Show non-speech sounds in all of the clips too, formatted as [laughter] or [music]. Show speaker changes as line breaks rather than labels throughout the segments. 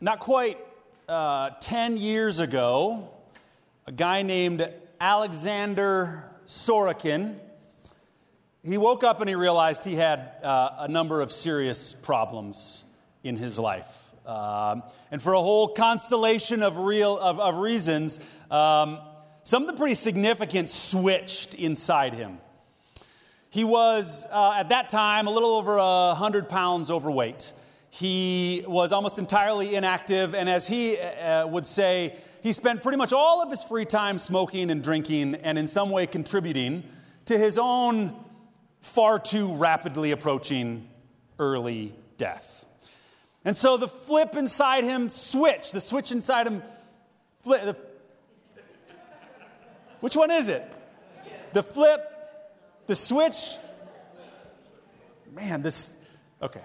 not quite uh, 10 years ago, a guy named Alexander Sorokin, he woke up and he realized he had uh, a number of serious problems in his life. Um, and for a whole constellation of, real, of, of reasons, um, something pretty significant switched inside him. He was, uh, at that time, a little over 100 pounds overweight. He was almost entirely inactive, and as he uh, would say, he spent pretty much all of his free time smoking and drinking and in some way contributing to his own far too rapidly approaching early death. And so the flip inside him switched. The switch inside him flip. The, which one is it? The flip, the switch. Man, this. Okay.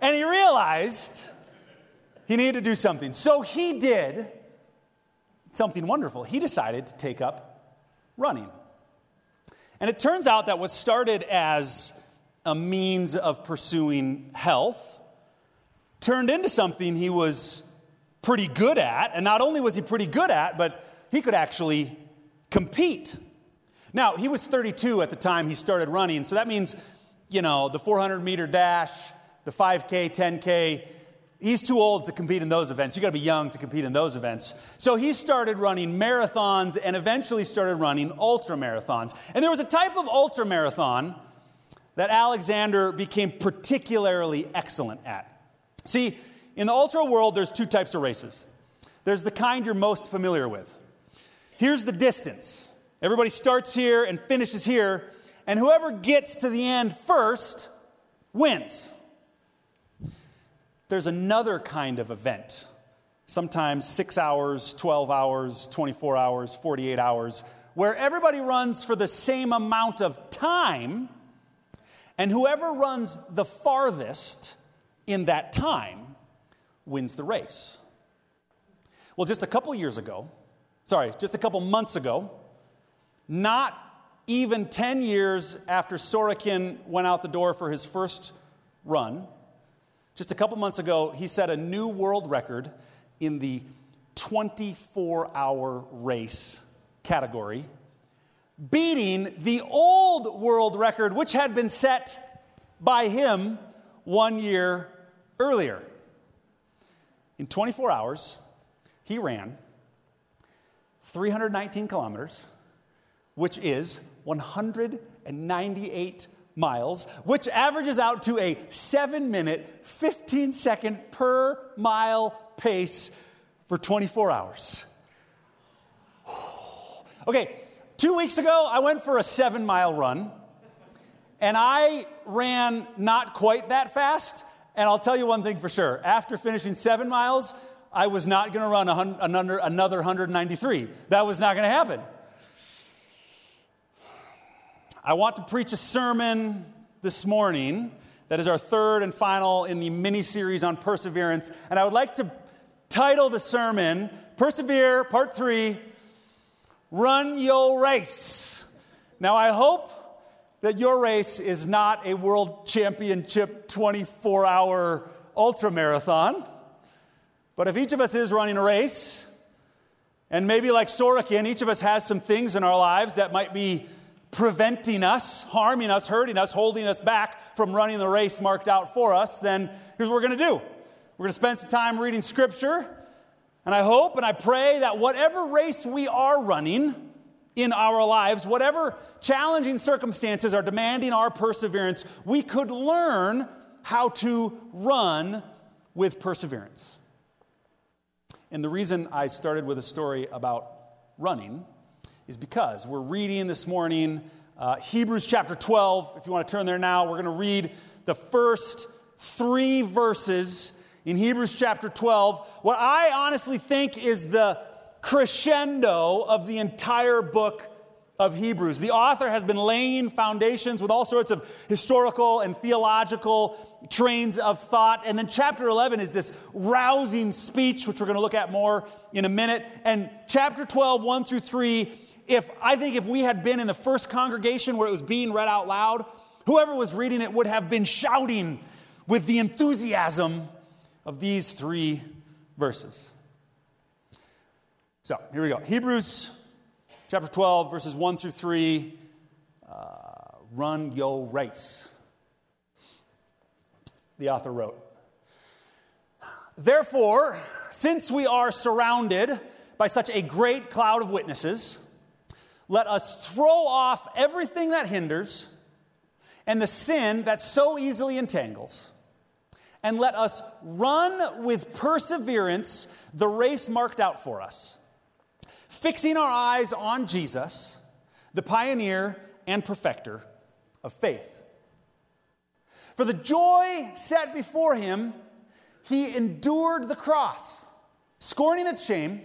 And he realized he needed to do something. So he did something wonderful. He decided to take up running. And it turns out that what started as a means of pursuing health turned into something he was pretty good at. And not only was he pretty good at, but he could actually compete. Now, he was 32 at the time he started running, so that means, you know, the 400 meter dash, the 5K, 10K. He's too old to compete in those events. You got to be young to compete in those events. So he started running marathons and eventually started running ultra marathons. And there was a type of ultra marathon that Alexander became particularly excellent at. See, in the ultra world, there's two types of races. There's the kind you're most familiar with. Here's the distance. Everybody starts here and finishes here, and whoever gets to the end first wins there's another kind of event. Sometimes six hours, 12 hours, 24 hours, 48 hours, where everybody runs for the same amount of time, and whoever runs the farthest in that time wins the race. Well, just a couple years ago, sorry, just a couple months ago, not even 10 years after Sorokin went out the door for his first run, just a couple months ago, he set a new world record in the 24 hour race category, beating the old world record, which had been set by him one year earlier. In 24 hours, he ran 319 kilometers, which is 198 miles, which averages out to a seven minute, 15 second per mile pace for 24 hours. [sighs] Okay, two weeks ago, I went for a seven mile run, and I ran not quite that fast. And I'll tell you one thing for sure after finishing seven miles, I was not going to run another, another 193. That was not going to happen. I want to preach a sermon this morning that is our third and final in the mini series on perseverance. And I would like to title the sermon Persevere, Part 3 Run Your Race. Now, I hope that your race is not a world championship 24 hour ultra marathon. But if each of us is running a race, and maybe like Sorokin, each of us has some things in our lives that might be preventing us, harming us, hurting us, holding us back from running the race marked out for us, then here's what we're going to do. We're going to spend some time reading scripture. And I hope and I pray that whatever race we are running in our lives, whatever challenging circumstances are demanding our perseverance, we could learn how to run with perseverance. And the reason I started with a story about running is because we're reading this morning uh, Hebrews chapter 12. If you want to turn there now, we're going to read the first three verses in Hebrews chapter 12. What I honestly think is the crescendo of the entire book of Hebrews. The author has been laying foundations with all sorts of historical and theological trains of thought. And then chapter 11 is this rousing speech, which we're going to look at more in a minute. And chapter 12, 1 through 3, if I think if we had been in the first congregation where it was being read out loud, whoever was reading it would have been shouting with the enthusiasm of these three verses. So here we go Hebrews chapter 12, verses 1 through 3. Uh, run yo race. The author wrote Therefore, since we are surrounded by such a great cloud of witnesses, let us throw off everything that hinders and the sin that so easily entangles, and let us run with perseverance the race marked out for us, fixing our eyes on Jesus, the pioneer and perfecter of faith. For the joy set before him, he endured the cross, scorning its shame,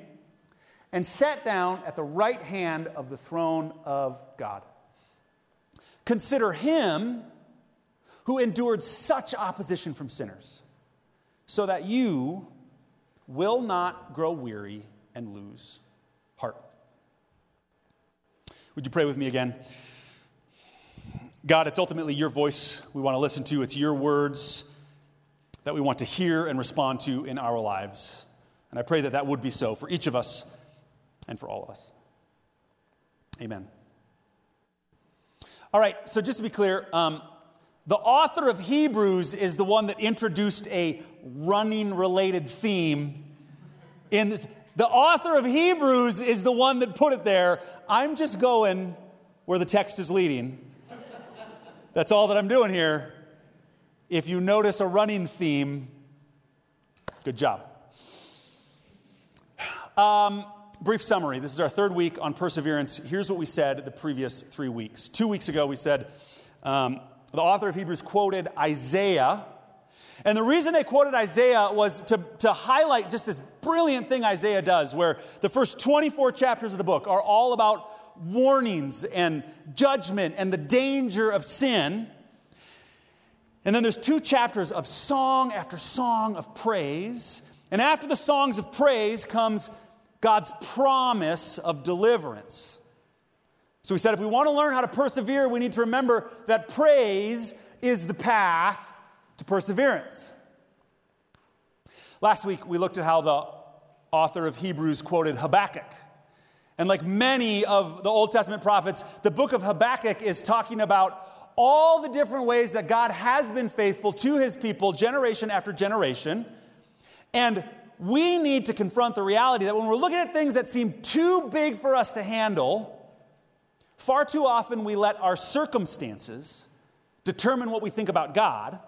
and sat down at the right hand of the throne of God. Consider him who endured such opposition from sinners, so that you will not grow weary and lose heart. Would you pray with me again? God, it's ultimately your voice we want to listen to. It's your words that we want to hear and respond to in our lives. And I pray that that would be so for each of us and for all of us. Amen. All right, so just to be clear, um, the author of Hebrews is the one that introduced a running related theme. In this. the author of Hebrews is the one that put it there. I'm just going where the text is leading. That's all that I'm doing here. If you notice a running theme, good job. Um, brief summary. This is our third week on perseverance. Here's what we said the previous three weeks. Two weeks ago, we said um, the author of Hebrews quoted Isaiah. And the reason they quoted Isaiah was to, to highlight just this brilliant thing Isaiah does, where the first 24 chapters of the book are all about warnings and judgment and the danger of sin. And then there's two chapters of song after song of praise. And after the songs of praise comes God's promise of deliverance. So we said if we want to learn how to persevere, we need to remember that praise is the path to perseverance. Last week, we looked at how the author of Hebrews quoted Habakkuk. And like many of the Old Testament prophets, the book of Habakkuk is talking about all the different ways that God has been faithful to his people generation after generation. And we need to confront the reality that when we're looking at things that seem too big for us to handle, far too often we let our circumstances determine what we think about God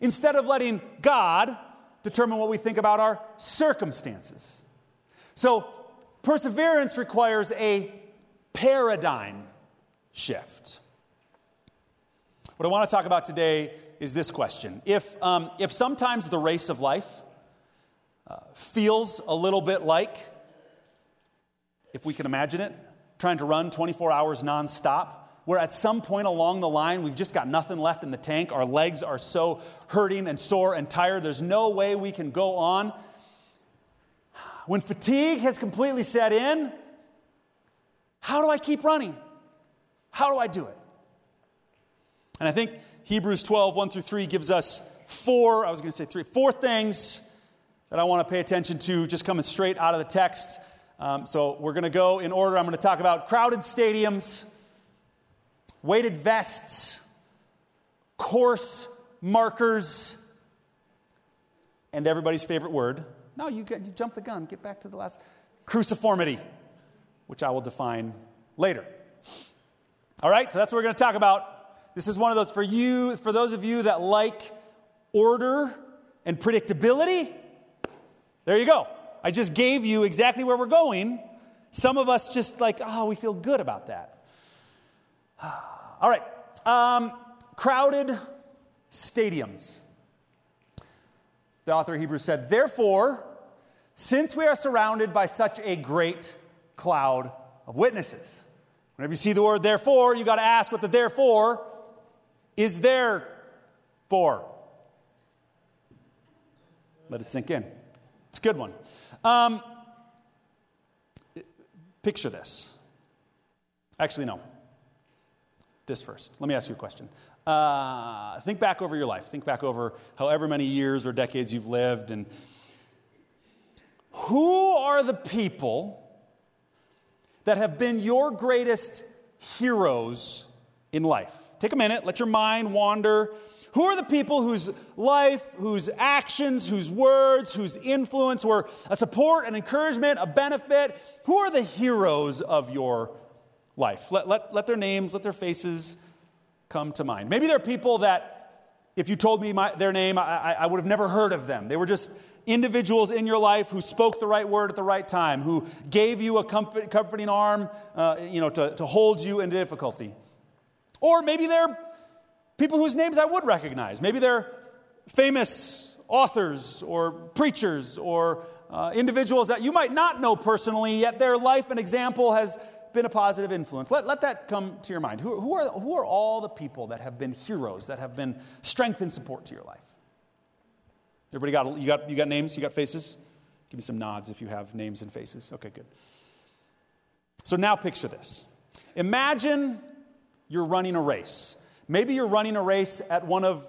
instead of letting God determine what we think about our circumstances. So, Perseverance requires a paradigm shift. What I want to talk about today is this question. If, um, if sometimes the race of life uh, feels a little bit like, if we can imagine it, trying to run 24 hours nonstop, where at some point along the line we've just got nothing left in the tank, our legs are so hurting and sore and tired, there's no way we can go on when fatigue has completely set in, how do I keep running? How do I do it? And I think Hebrews 12, 1 through 3 gives us four, I was going to say three, four things that I want to pay attention to just coming straight out of the text. Um, so we're going to go in order. I'm going to talk about crowded stadiums, weighted vests, course markers, and everybody's favorite word, no, you, you jump the gun. Get back to the last. Cruciformity, which I will define later. All right, so that's what we're going to talk about. This is one of those for you, for those of you that like order and predictability. There you go. I just gave you exactly where we're going. Some of us just like, oh, we feel good about that. [sighs] All right, um, crowded stadiums. The author of Hebrews said, Therefore, since we are surrounded by such a great cloud of witnesses. Whenever you see the word therefore, you got to ask what the therefore is there for. Let it sink in. It's a good one. Um, picture this. Actually, no. this first. Let me ask you a question. Uh, think back over your life. Think back over however many years or decades you've lived. And who are the people that have been your greatest heroes in life? Take a minute, let your mind wander. Who are the people whose life, whose actions, whose words, whose influence were a support, an encouragement, a benefit? Who are the heroes of your life? Let, let, let their names, let their faces come to mind. Maybe there are people that, if you told me my, their name, I, I would have never heard of them. They were just individuals in your life who spoke the right word at the right time, who gave you a comfort, comforting arm uh, you know, to, to hold you in difficulty. Or maybe they're people whose names I would recognize. Maybe they're famous authors or preachers or uh, individuals that you might not know personally, yet their life and example has been a positive influence. Let, let that come to your mind. Who, who, are, who are all the people that have been heroes, that have been strength and support to your life? Everybody got, you got, you got names? You got faces? Give me some nods if you have names and faces. Okay, good. So now picture this. Imagine you're running a race. Maybe you're running a race at one of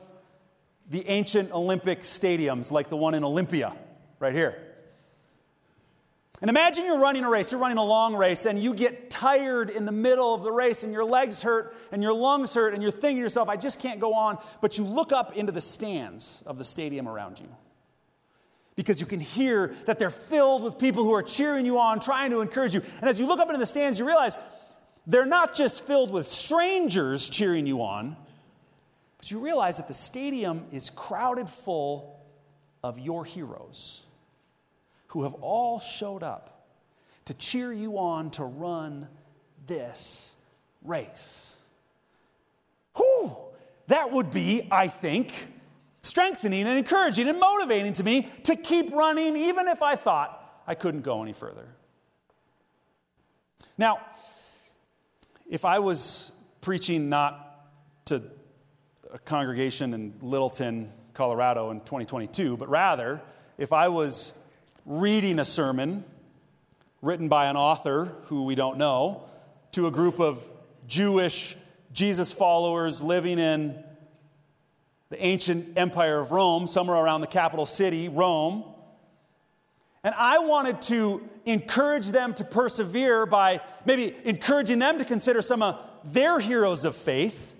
the ancient Olympic stadiums, like the one in Olympia, right here. And imagine you're running a race, you're running a long race, and you get tired in the middle of the race, and your legs hurt, and your lungs hurt, and you're thinking to yourself, I just can't go on. But you look up into the stands of the stadium around you because you can hear that they're filled with people who are cheering you on, trying to encourage you. And as you look up into the stands, you realize they're not just filled with strangers cheering you on, but you realize that the stadium is crowded full of your heroes who have all showed up to cheer you on to run this race. Whew, that would be, I think, strengthening and encouraging and motivating to me to keep running, even if I thought I couldn't go any further. Now, if I was preaching not to a congregation in Littleton, Colorado in 2022, but rather if I was reading a sermon written by an author who we don't know to a group of Jewish Jesus followers living in the ancient empire of Rome, somewhere around the capital city, Rome. And I wanted to encourage them to persevere by maybe encouraging them to consider some of their heroes of faith.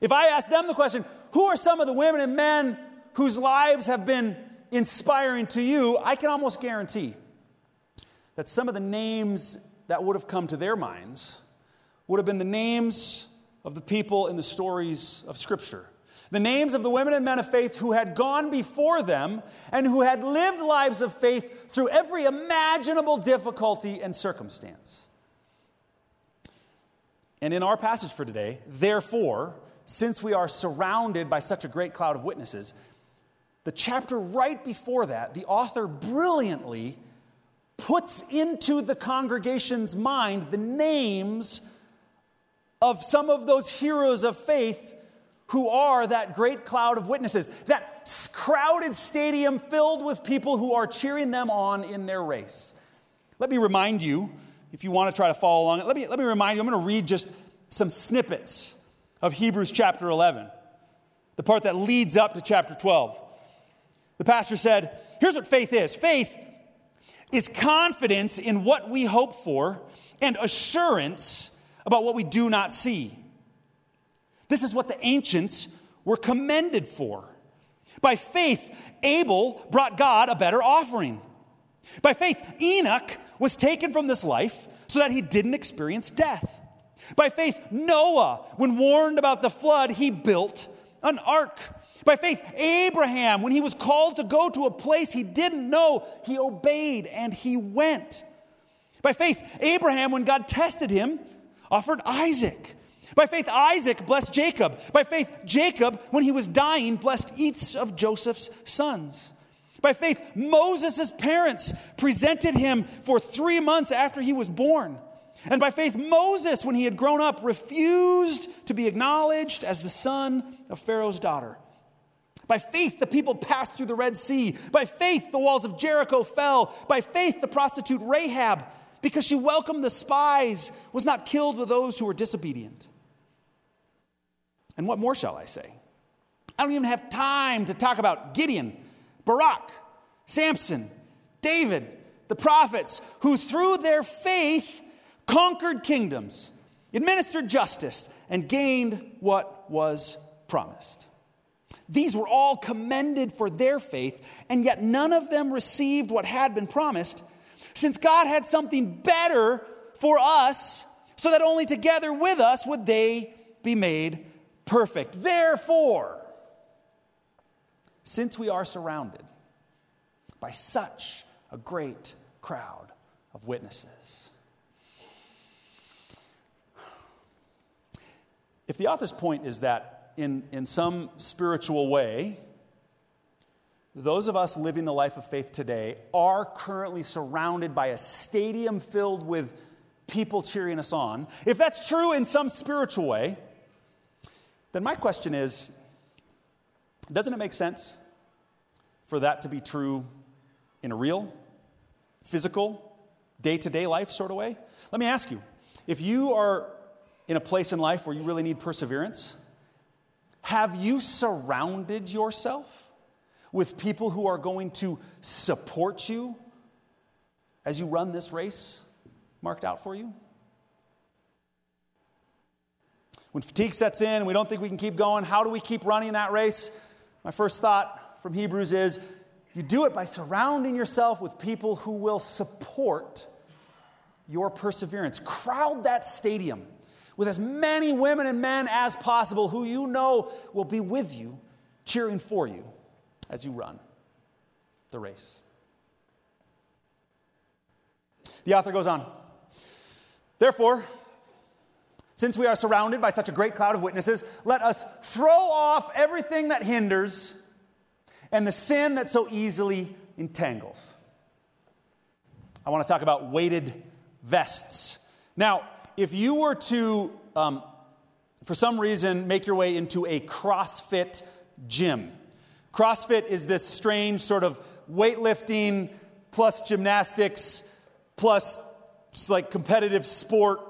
If I asked them the question, who are some of the women and men whose lives have been inspiring to you, I can almost guarantee that some of the names that would have come to their minds would have been the names of the people in the stories of Scripture. The names of the women and men of faith who had gone before them and who had lived lives of faith through every imaginable difficulty and circumstance. And in our passage for today, therefore, since we are surrounded by such a great cloud of witnesses, the chapter right before that, the author brilliantly puts into the congregation's mind the names of some of those heroes of faith who are that great cloud of witnesses, that crowded stadium filled with people who are cheering them on in their race. Let me remind you, if you want to try to follow along, let me, let me remind you, I'm going to read just some snippets of Hebrews chapter 11, the part that leads up to chapter 12. The pastor said, Here's what faith is faith is confidence in what we hope for and assurance about what we do not see. This is what the ancients were commended for. By faith, Abel brought God a better offering. By faith, Enoch was taken from this life so that he didn't experience death. By faith, Noah, when warned about the flood, he built an ark. By faith, Abraham, when he was called to go to a place he didn't know, he obeyed and he went. By faith, Abraham, when God tested him, offered Isaac. By faith, Isaac blessed Jacob. By faith, Jacob, when he was dying, blessed each of Joseph's sons. By faith, Moses' parents presented him for three months after he was born. And by faith, Moses, when he had grown up, refused to be acknowledged as the son of Pharaoh's daughter. By faith, the people passed through the Red Sea. By faith, the walls of Jericho fell. By faith, the prostitute Rahab, because she welcomed the spies, was not killed with those who were disobedient. And what more shall I say? I don't even have time to talk about Gideon, Barak, Samson, David, the prophets, who through their faith conquered kingdoms, administered justice, and gained what was promised. These were all commended for their faith, and yet none of them received what had been promised, since God had something better for us, so that only together with us would they be made perfect. Therefore, since we are surrounded by such a great crowd of witnesses, if the author's point is that in, in some spiritual way, those of us living the life of faith today are currently surrounded by a stadium filled with people cheering us on. If that's true in some spiritual way, then my question is doesn't it make sense for that to be true in a real, physical, day to day life sort of way? Let me ask you if you are in a place in life where you really need perseverance, have you surrounded yourself with people who are going to support you as you run this race marked out for you? When fatigue sets in we don't think we can keep going, how do we keep running that race? My first thought from Hebrews is you do it by surrounding yourself with people who will support your perseverance. Crowd that stadium with as many women and men as possible who you know will be with you, cheering for you as you run the race. The author goes on. Therefore, since we are surrounded by such a great cloud of witnesses, let us throw off everything that hinders and the sin that so easily entangles. I want to talk about weighted vests. Now, if you were to, um, for some reason, make your way into a CrossFit gym, CrossFit is this strange sort of weightlifting plus gymnastics plus like competitive sport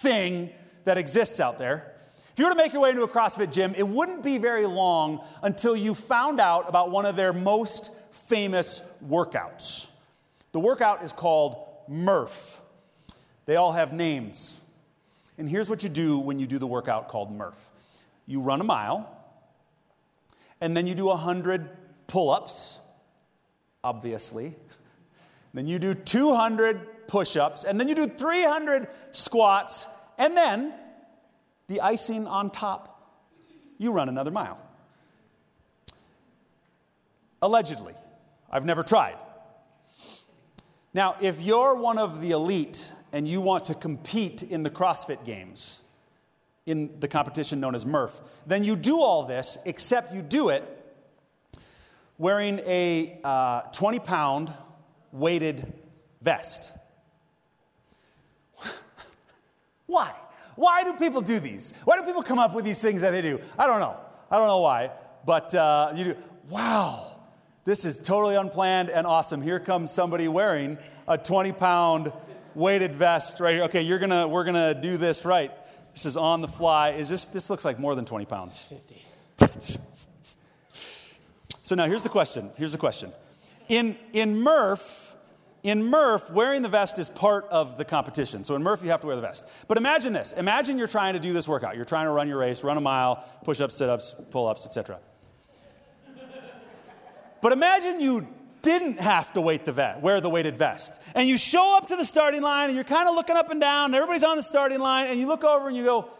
thing that exists out there. If you were to make your way into a CrossFit gym, it wouldn't be very long until you found out about one of their most famous workouts. The workout is called Murph. They all have names. And here's what you do when you do the workout called Murph you run a mile, and then you do 100 pull ups, obviously. Then you do 200 push ups, and then you do 300 squats, and then the icing on top, you run another mile. Allegedly. I've never tried. Now, if you're one of the elite and you want to compete in the CrossFit Games, in the competition known as Murph, then you do all this, except you do it wearing a uh, 20 pound weighted vest. [laughs] why? Why do people do these? Why do people come up with these things that they do? I don't know. I don't know why, but uh, you do. Wow, this is totally unplanned and awesome. Here comes somebody wearing a 20 pound weighted vest right here. Okay, you're gonna, we're gonna do this right. This is on the fly. Is this, this looks like more than 20 pounds. 50. [laughs] so now here's the question. Here's the question. In, in Murph, in Murph, wearing the vest is part of the competition. So in Murph, you have to wear the vest. But imagine this. Imagine you're trying to do this workout. You're trying to run your race, run a mile, push-ups, sit-ups, pull-ups, etc. But imagine you didn't have to wait the vet, wear the weighted vest. And you show up to the starting line and you're kind of looking up and down, and everybody's on the starting line, and you look over and you go,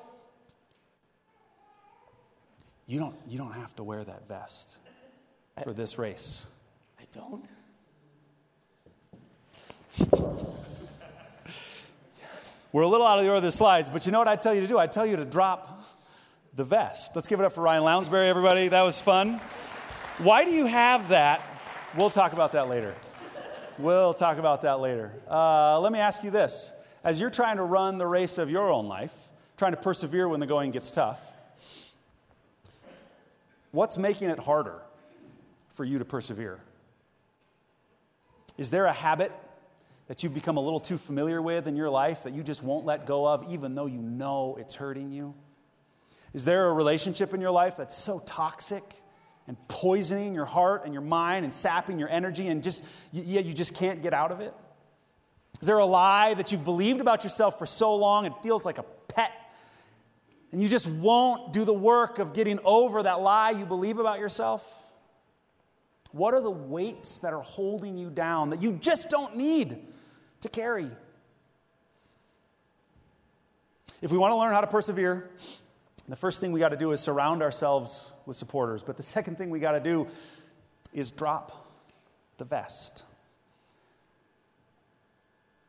You don't, you don't have to wear that vest for this race.
Don't?
We're a little out of the order of the slides, but you know what I tell you to do? I tell you to drop the vest. Let's give it up for Ryan Lounsbury, everybody. That was fun. Why do you have that We'll talk about that later. We'll talk about that later. Uh, let me ask you this. As you're trying to run the race of your own life, trying to persevere when the going gets tough, what's making it harder for you to persevere? Is there a habit that you've become a little too familiar with in your life that you just won't let go of, even though you know it's hurting you? Is there a relationship in your life that's so toxic and poisoning your heart and your mind and sapping your energy and just, yeah, you just can't get out of it? Is there a lie that you've believed about yourself for so long it feels like a pet? And you just won't do the work of getting over that lie you believe about yourself? What are the weights that are holding you down that you just don't need to carry? If we want to learn how to persevere, the first thing we got to do is surround ourselves with supporters. But the [laughs] second thing we got to do is drop the vest.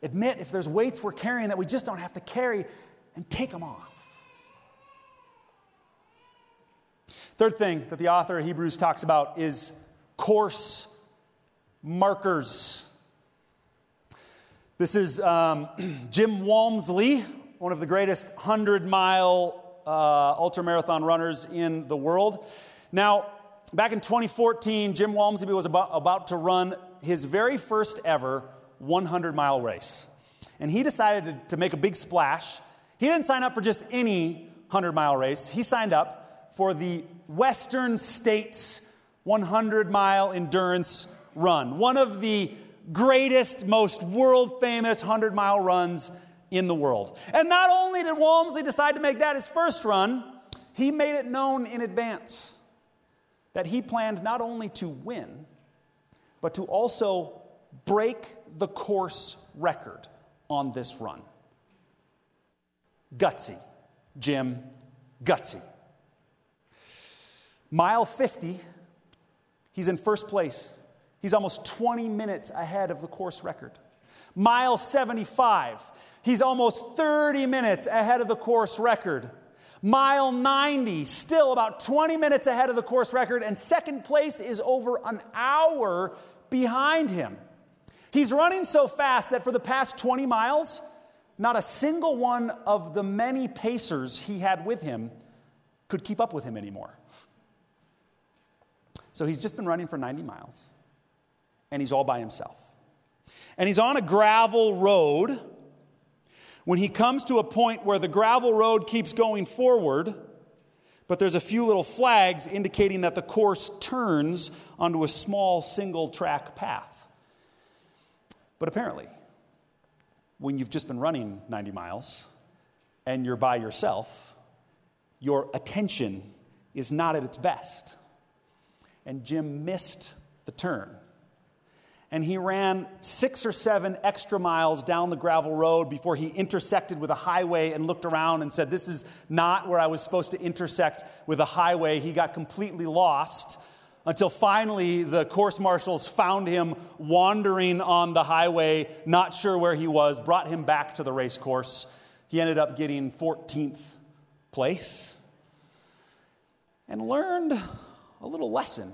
Admit if there's weights we're carrying that we just don't have to carry and take them off. Third thing that the author of Hebrews talks about is course markers. This is um, [clears throat] Jim Walmsley, one of the greatest 100 mile uh, ultramarathon runners in the world. Now, back in 2014, Jim Walmsley was about, about to run his very first ever 100 mile race. And he decided to, to make a big splash. He didn't sign up for just any 100 mile race, he signed up for the Western States 100 mile endurance run, one of the greatest, most world famous 100 mile runs in the world. And not only did Walmsley decide to make that his first run, he made it known in advance that he planned not only to win, but to also break the course record on this run. Gutsy, Jim, gutsy. Mile 50, he's in first place. He's almost 20 minutes ahead of the course record. Mile 75, he's almost 30 minutes ahead of the course record. Mile 90, still about 20 minutes ahead of the course record, and second place is over an hour behind him. He's running so fast that for the past 20 miles, not a single one of the many pacers he had with him could keep up with him anymore. So he's just been running for 90 miles, and he's all by himself. And he's on a gravel road. When he comes to a point where the gravel road keeps going forward, but there's a few little flags indicating that the course turns onto a small single track path. But apparently, when you've just been running 90 miles and you're by yourself, your attention is not at its best and Jim missed the turn. And he ran six or seven extra miles down the gravel road before he intersected with a highway and looked around and said, This is not where I was supposed to intersect with a highway. He got completely lost until finally the course marshals found him wandering on the highway, not sure where he was, brought him back to the race course. He ended up getting 14th place and learned a little lesson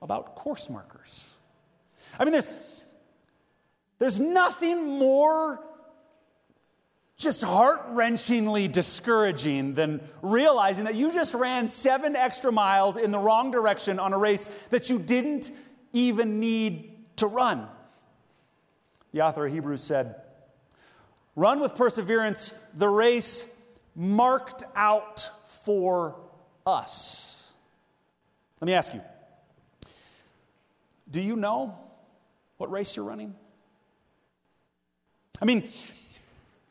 about course markers. I mean, there's, there's nothing more just heart wrenchingly discouraging than realizing that you just ran seven extra miles in the wrong direction on a race that you didn't even need to run. The author of Hebrews said, Run with perseverance the race marked out for us. Let me ask you do you know what race you're running? I mean,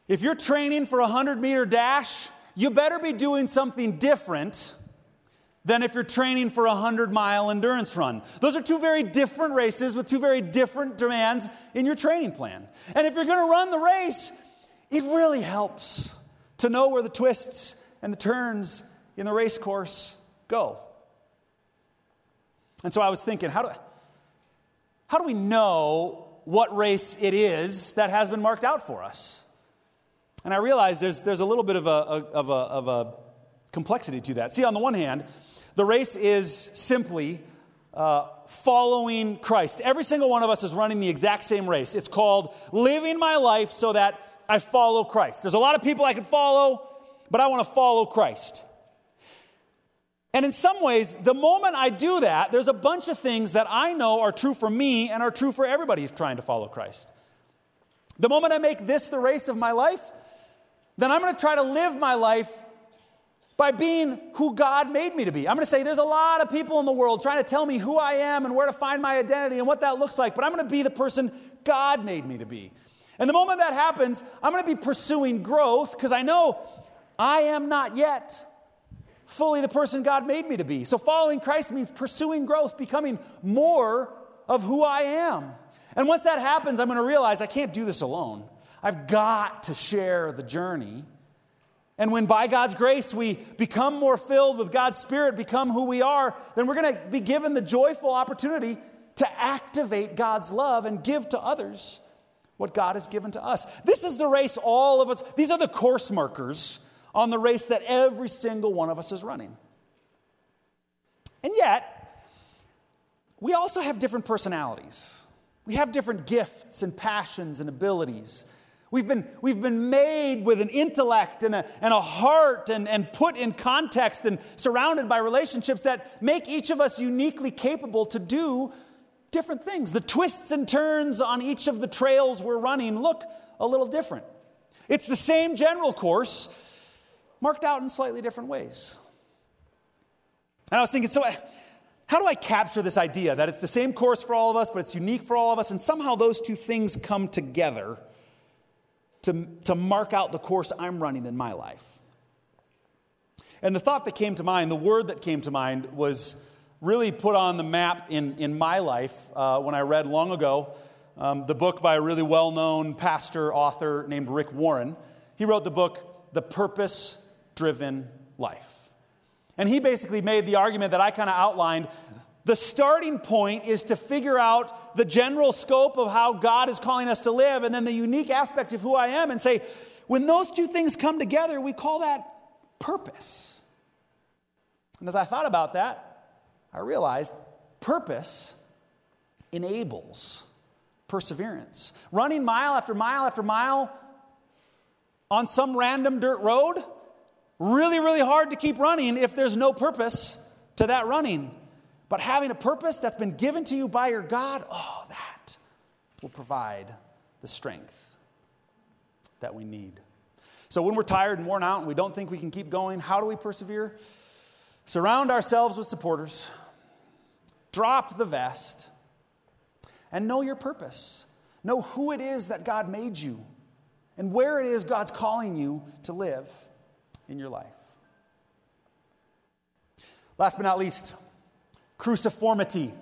if you're training for a 100 meter dash, you better be doing something different than if you're training for a 100 mile endurance run. Those are two very different races with two very different demands in your training plan. And if you're going to run the race, it really helps to know where the twists and the turns in the race course go. And so I was thinking, how do, how do we know what race it is that has been marked out for us? And I realize there's, there's a little bit of a, of, a, of a complexity to that. See, on the one hand, the race is simply uh, following Christ. Every single one of us is running the exact same race. It's called living my life so that I follow Christ. There's a lot of people I can follow, but I want to follow Christ. And in some ways, the moment I do that, there's a bunch of things that I know are true for me and are true for everybody who's trying to follow Christ. The moment I make this the race of my life, then I'm going to try to live my life by being who God made me to be. I'm going to say there's a lot of people in the world trying to tell me who I am and where to find my identity and what that looks like, but I'm going to be the person God made me to be. And the moment that happens, I'm going to be pursuing growth because I know I am not yet fully the person God made me to be. So following Christ means pursuing growth, becoming more of who I am. And once that happens, I'm going to realize I can't do this alone. I've got to share the journey. And when by God's grace we become more filled with God's Spirit, become who we are, then we're going to be given the joyful opportunity to activate God's love and give to others what God has given to us. This is the race all of us, these are the course markers on the race that every single one of us is running. And yet, we also have different personalities. We have different gifts and passions and abilities. We've been, we've been made with an intellect and a, and a heart and, and put in context and surrounded by relationships that make each of us uniquely capable to do different things. The twists and turns on each of the trails we're running look a little different. It's the same general course, marked out in slightly different ways. And I was thinking, so how do I capture this idea that it's the same course for all of us, but it's unique for all of us, and somehow those two things come together to, to mark out the course I'm running in my life? And the thought that came to mind, the word that came to mind, was really put on the map in, in my life uh, when I read long ago um, the book by a really well known pastor, author named Rick Warren. He wrote the book, The Purpose Driven Life. And he basically made the argument that I kind of outlined. The starting point is to figure out the general scope of how God is calling us to live, and then the unique aspect of who I am, and say, when those two things come together, we call that purpose. And as I thought about that, I realized purpose enables perseverance. Running mile after mile after mile on some random dirt road Really, really hard to keep running if there's no purpose to that running. But having a purpose that's been given to you by your God, oh, that will provide the strength that we need. So when we're tired and worn out and we don't think we can keep going, how do we persevere? Surround ourselves with supporters, drop the vest, and know your purpose. Know who it is that God made you and where it is God's calling you to live in your life. Last but not least, cruciformity.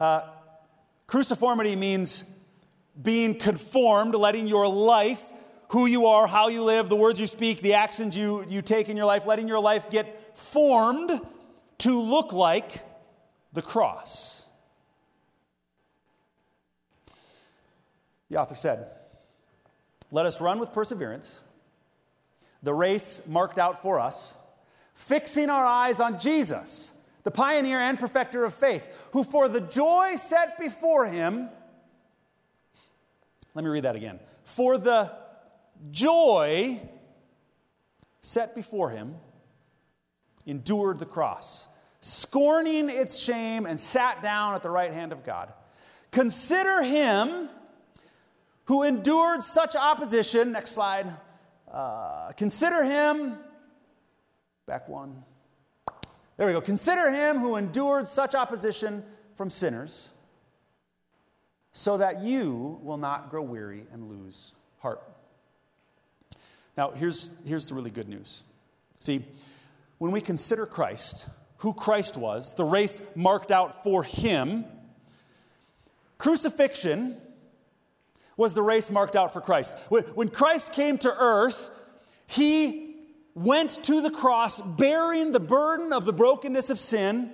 Uh, cruciformity means being conformed, letting your life, who you are, how you live, the words you speak, the actions you, you take in your life, letting your life get formed to look like the cross. The author said, Let us run with perseverance the race marked out for us, fixing our eyes on Jesus, the pioneer and perfecter of faith, who for the joy set before him, let me read that again. For the joy set before him, endured the cross, scorning its shame, and sat down at the right hand of God. Consider him who endured such opposition. Next slide uh, consider him, back one. There we go. Consider him who endured such opposition from sinners, so that you will not grow weary and lose heart. Now, here's, here's the really good news. See, when we consider Christ, who Christ was, the race marked out for him, crucifixion was the race marked out for Christ. When Christ came to earth, he went to the cross bearing the burden of the brokenness of sin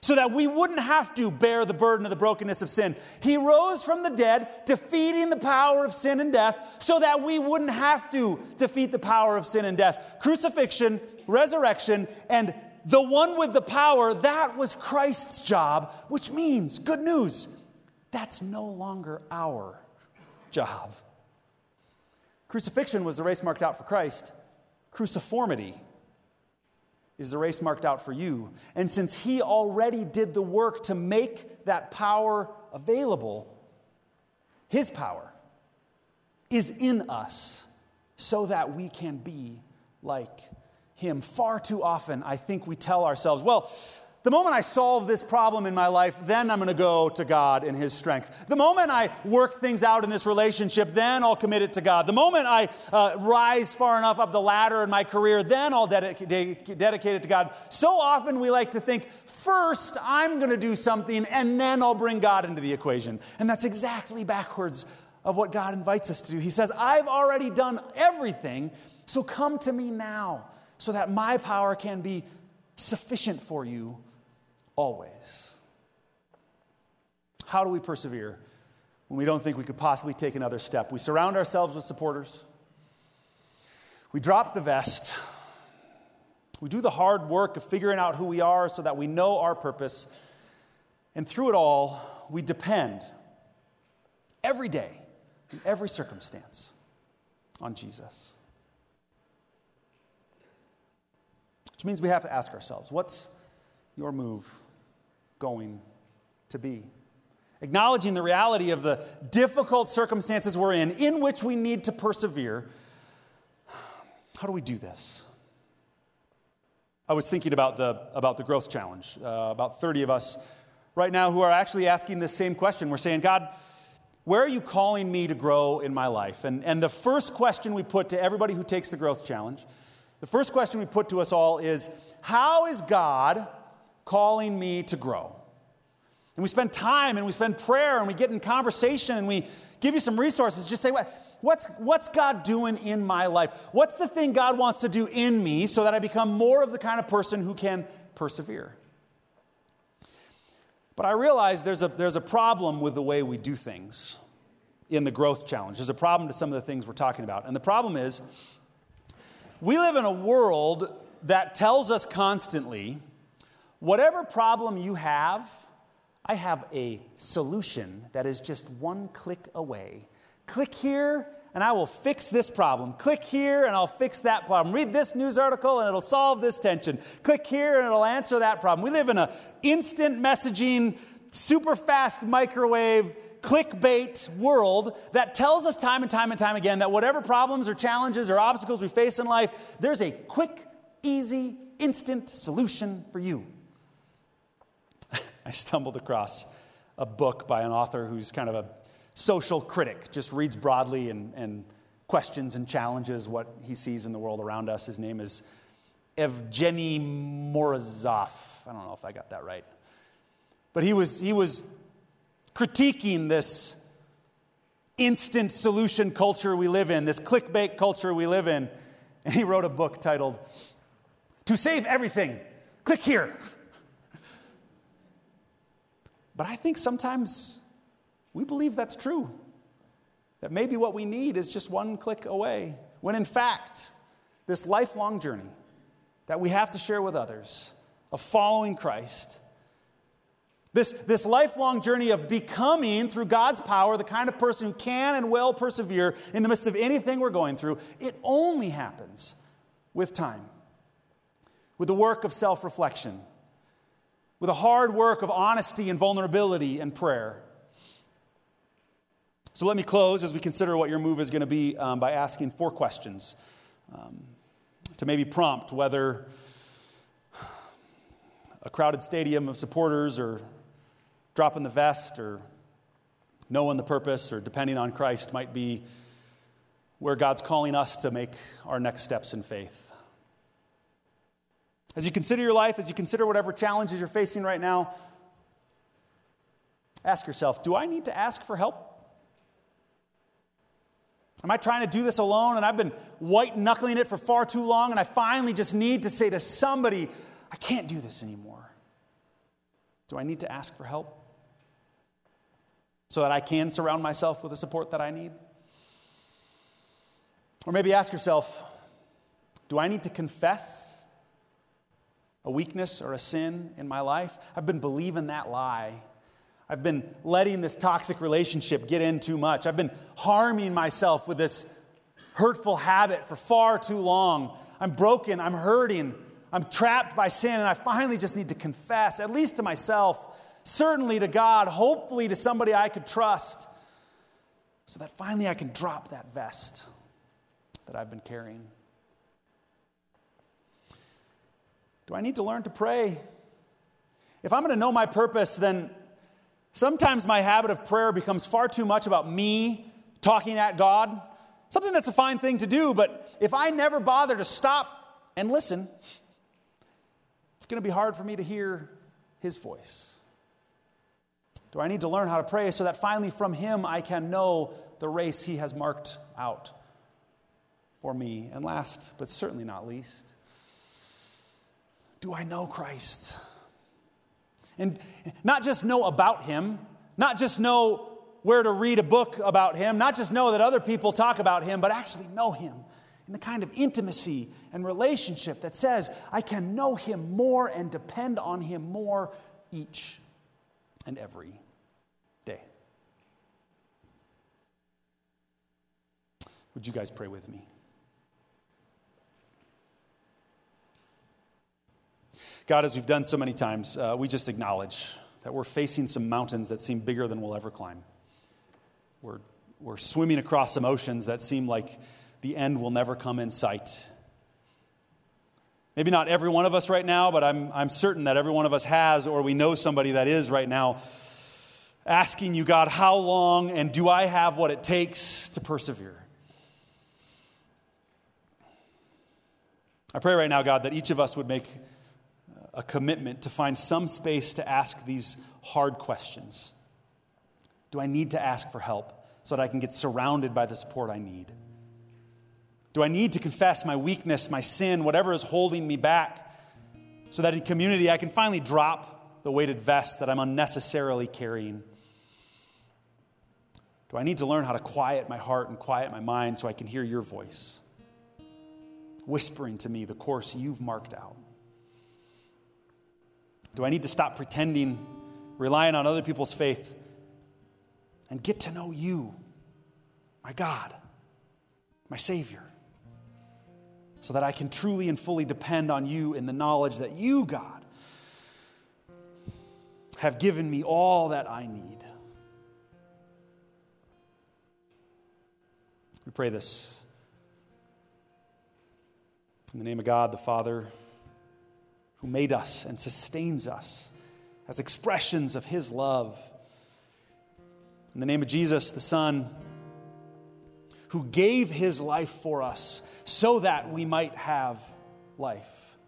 so that we wouldn't have to bear the burden of the brokenness of sin. He rose from the dead, defeating the power of sin and death, so that we wouldn't have to defeat the power of sin and death. Crucifixion, resurrection, and the one with the power, that was Christ's job, which means, good news, that's no longer our job. Crucifixion was the race marked out for Christ. Cruciformity is the race marked out for you. And since He already did the work to make that power available, His power is in us so that we can be like Him. Far too often, I think we tell ourselves, well, the moment I solve this problem in my life, then I'm going to go to God in His strength. The moment I work things out in this relationship, then I'll commit it to God. The moment I uh, rise far enough up the ladder in my career, then I'll dedica- de- dedicate it to God. So often we like to think, first I'm going to do something, and then I'll bring God into the equation. And that's exactly backwards of what God invites us to do. He says, I've already done everything, so come to me now so that my power can be sufficient for you always. How do we persevere when we don't think we could possibly take another step? We surround ourselves with supporters. We drop the vest. We do the hard work of figuring out who we are so that we know our purpose. And through it all, we depend every day, in every circumstance, on Jesus. Which means we have to ask ourselves what's your move going to be. Acknowledging the reality of the difficult circumstances we're in, in which we need to persevere. How do we do this? I was thinking about the, about the growth challenge. Uh, about 30 of us right now who are actually asking this same question. We're saying, God, where are you calling me to grow in my life? And, and the first question we put to everybody who takes the growth challenge, the first question we put to us all is, How is God calling me to grow. And we spend time and we spend prayer and we get in conversation and we give you some resources. Just say, what's, what's God doing in my life? What's the thing God wants to do in me so that I become more of the kind of person who can persevere? But I realize there's a, there's a problem with the way we do things in the growth challenge. There's a problem to some of the things we're talking about. And the problem is, we live in a world that tells us constantly Whatever problem you have, I have a solution that is just one click away. Click here, and I will fix this problem. Click here, and I'll fix that problem. Read this news article, and it'll solve this tension. Click here, and it'll answer that problem. We live in an instant messaging, super fast microwave, clickbait world that tells us time and time and time again that whatever problems or challenges or obstacles we face in life, there's a quick, easy, instant solution for you. I stumbled across a book by an author who's kind of a social critic, just reads broadly and, and questions and challenges what he sees in the world around us. His name is Evgeny Morozov. I don't know if I got that right. But he was, he was critiquing this instant solution culture we live in, this clickbait culture we live in. And he wrote a book titled, To Save Everything, Click Here. But I think sometimes we believe that's true. That maybe what we need is just one click away. When in fact, this lifelong journey that we have to share with others of following Christ, this, this lifelong journey of becoming, through God's power, the kind of person who can and will persevere in the midst of anything we're going through, it only happens with time, with the work of self reflection with a hard work of honesty and vulnerability and prayer. So let me close as we consider what your move is going to be um, by asking four questions um, to maybe prompt whether a crowded stadium of supporters or dropping the vest or knowing the purpose or depending on Christ might be where God's calling us to make our next steps in faith. As you consider your life, as you consider whatever challenges you're facing right now, ask yourself do I need to ask for help? Am I trying to do this alone and I've been white knuckling it for far too long and I finally just need to say to somebody, I can't do this anymore? Do I need to ask for help so that I can surround myself with the support that I need? Or maybe ask yourself, do I need to confess a weakness or a sin in my life, I've been believing that lie. I've been letting this toxic relationship get in too much. I've been harming myself with this hurtful habit for far too long. I'm broken, I'm hurting, I'm trapped by sin, and I finally just need to confess, at least to myself, certainly to God, hopefully to somebody I could trust, so that finally I can drop that vest that I've been carrying. Do I need to learn to pray? If I'm going to know my purpose, then sometimes my habit of prayer becomes far too much about me talking at God. Something that's a fine thing to do, but if I never bother to stop and listen, it's going to be hard for me to hear His voice. Do I need to learn how to pray so that finally from Him I can know the race He has marked out for me? And last, but certainly not least, do I know Christ? And not just know about him, not just know where to read a book about him, not just know that other people talk about him, but actually know him in the kind of intimacy and relationship that says, I can know him more and depend on him more each and every day. Would you guys pray with me? God, as we've done so many times, uh, we just acknowledge that we're facing some mountains that seem bigger than we'll ever climb. We're, we're swimming across some oceans that seem like the end will never come in sight. Maybe not every one of us right now, but I'm, I'm certain that every one of us has, or we know somebody that is right now, asking you, God, how long and do I have what it takes to persevere? I pray right now, God, that each of us would make a commitment to find some space to ask these hard questions. Do I need to ask for help so that I can get surrounded by the support I need? Do I need to confess my weakness, my sin, whatever is holding me back, so that in community I can finally drop the weighted vest that I'm unnecessarily carrying? Do I need to learn how to quiet my heart and quiet my mind so I can hear your voice, whispering to me the course you've marked out? Do I need to stop pretending, relying on other people's faith, and get to know you, my God, my Savior, so that I can truly and fully depend on you in the knowledge that you, God, have given me all that I need? We pray this in the name of God the Father who made us and sustains us as expressions of his love. In the name of Jesus, the Son, who gave his life for us so that we might have life.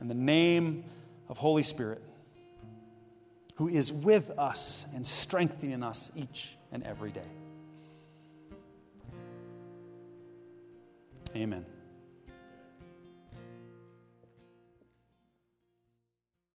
In the name of Holy Spirit, who is with us and strengthening us each and every day. Amen.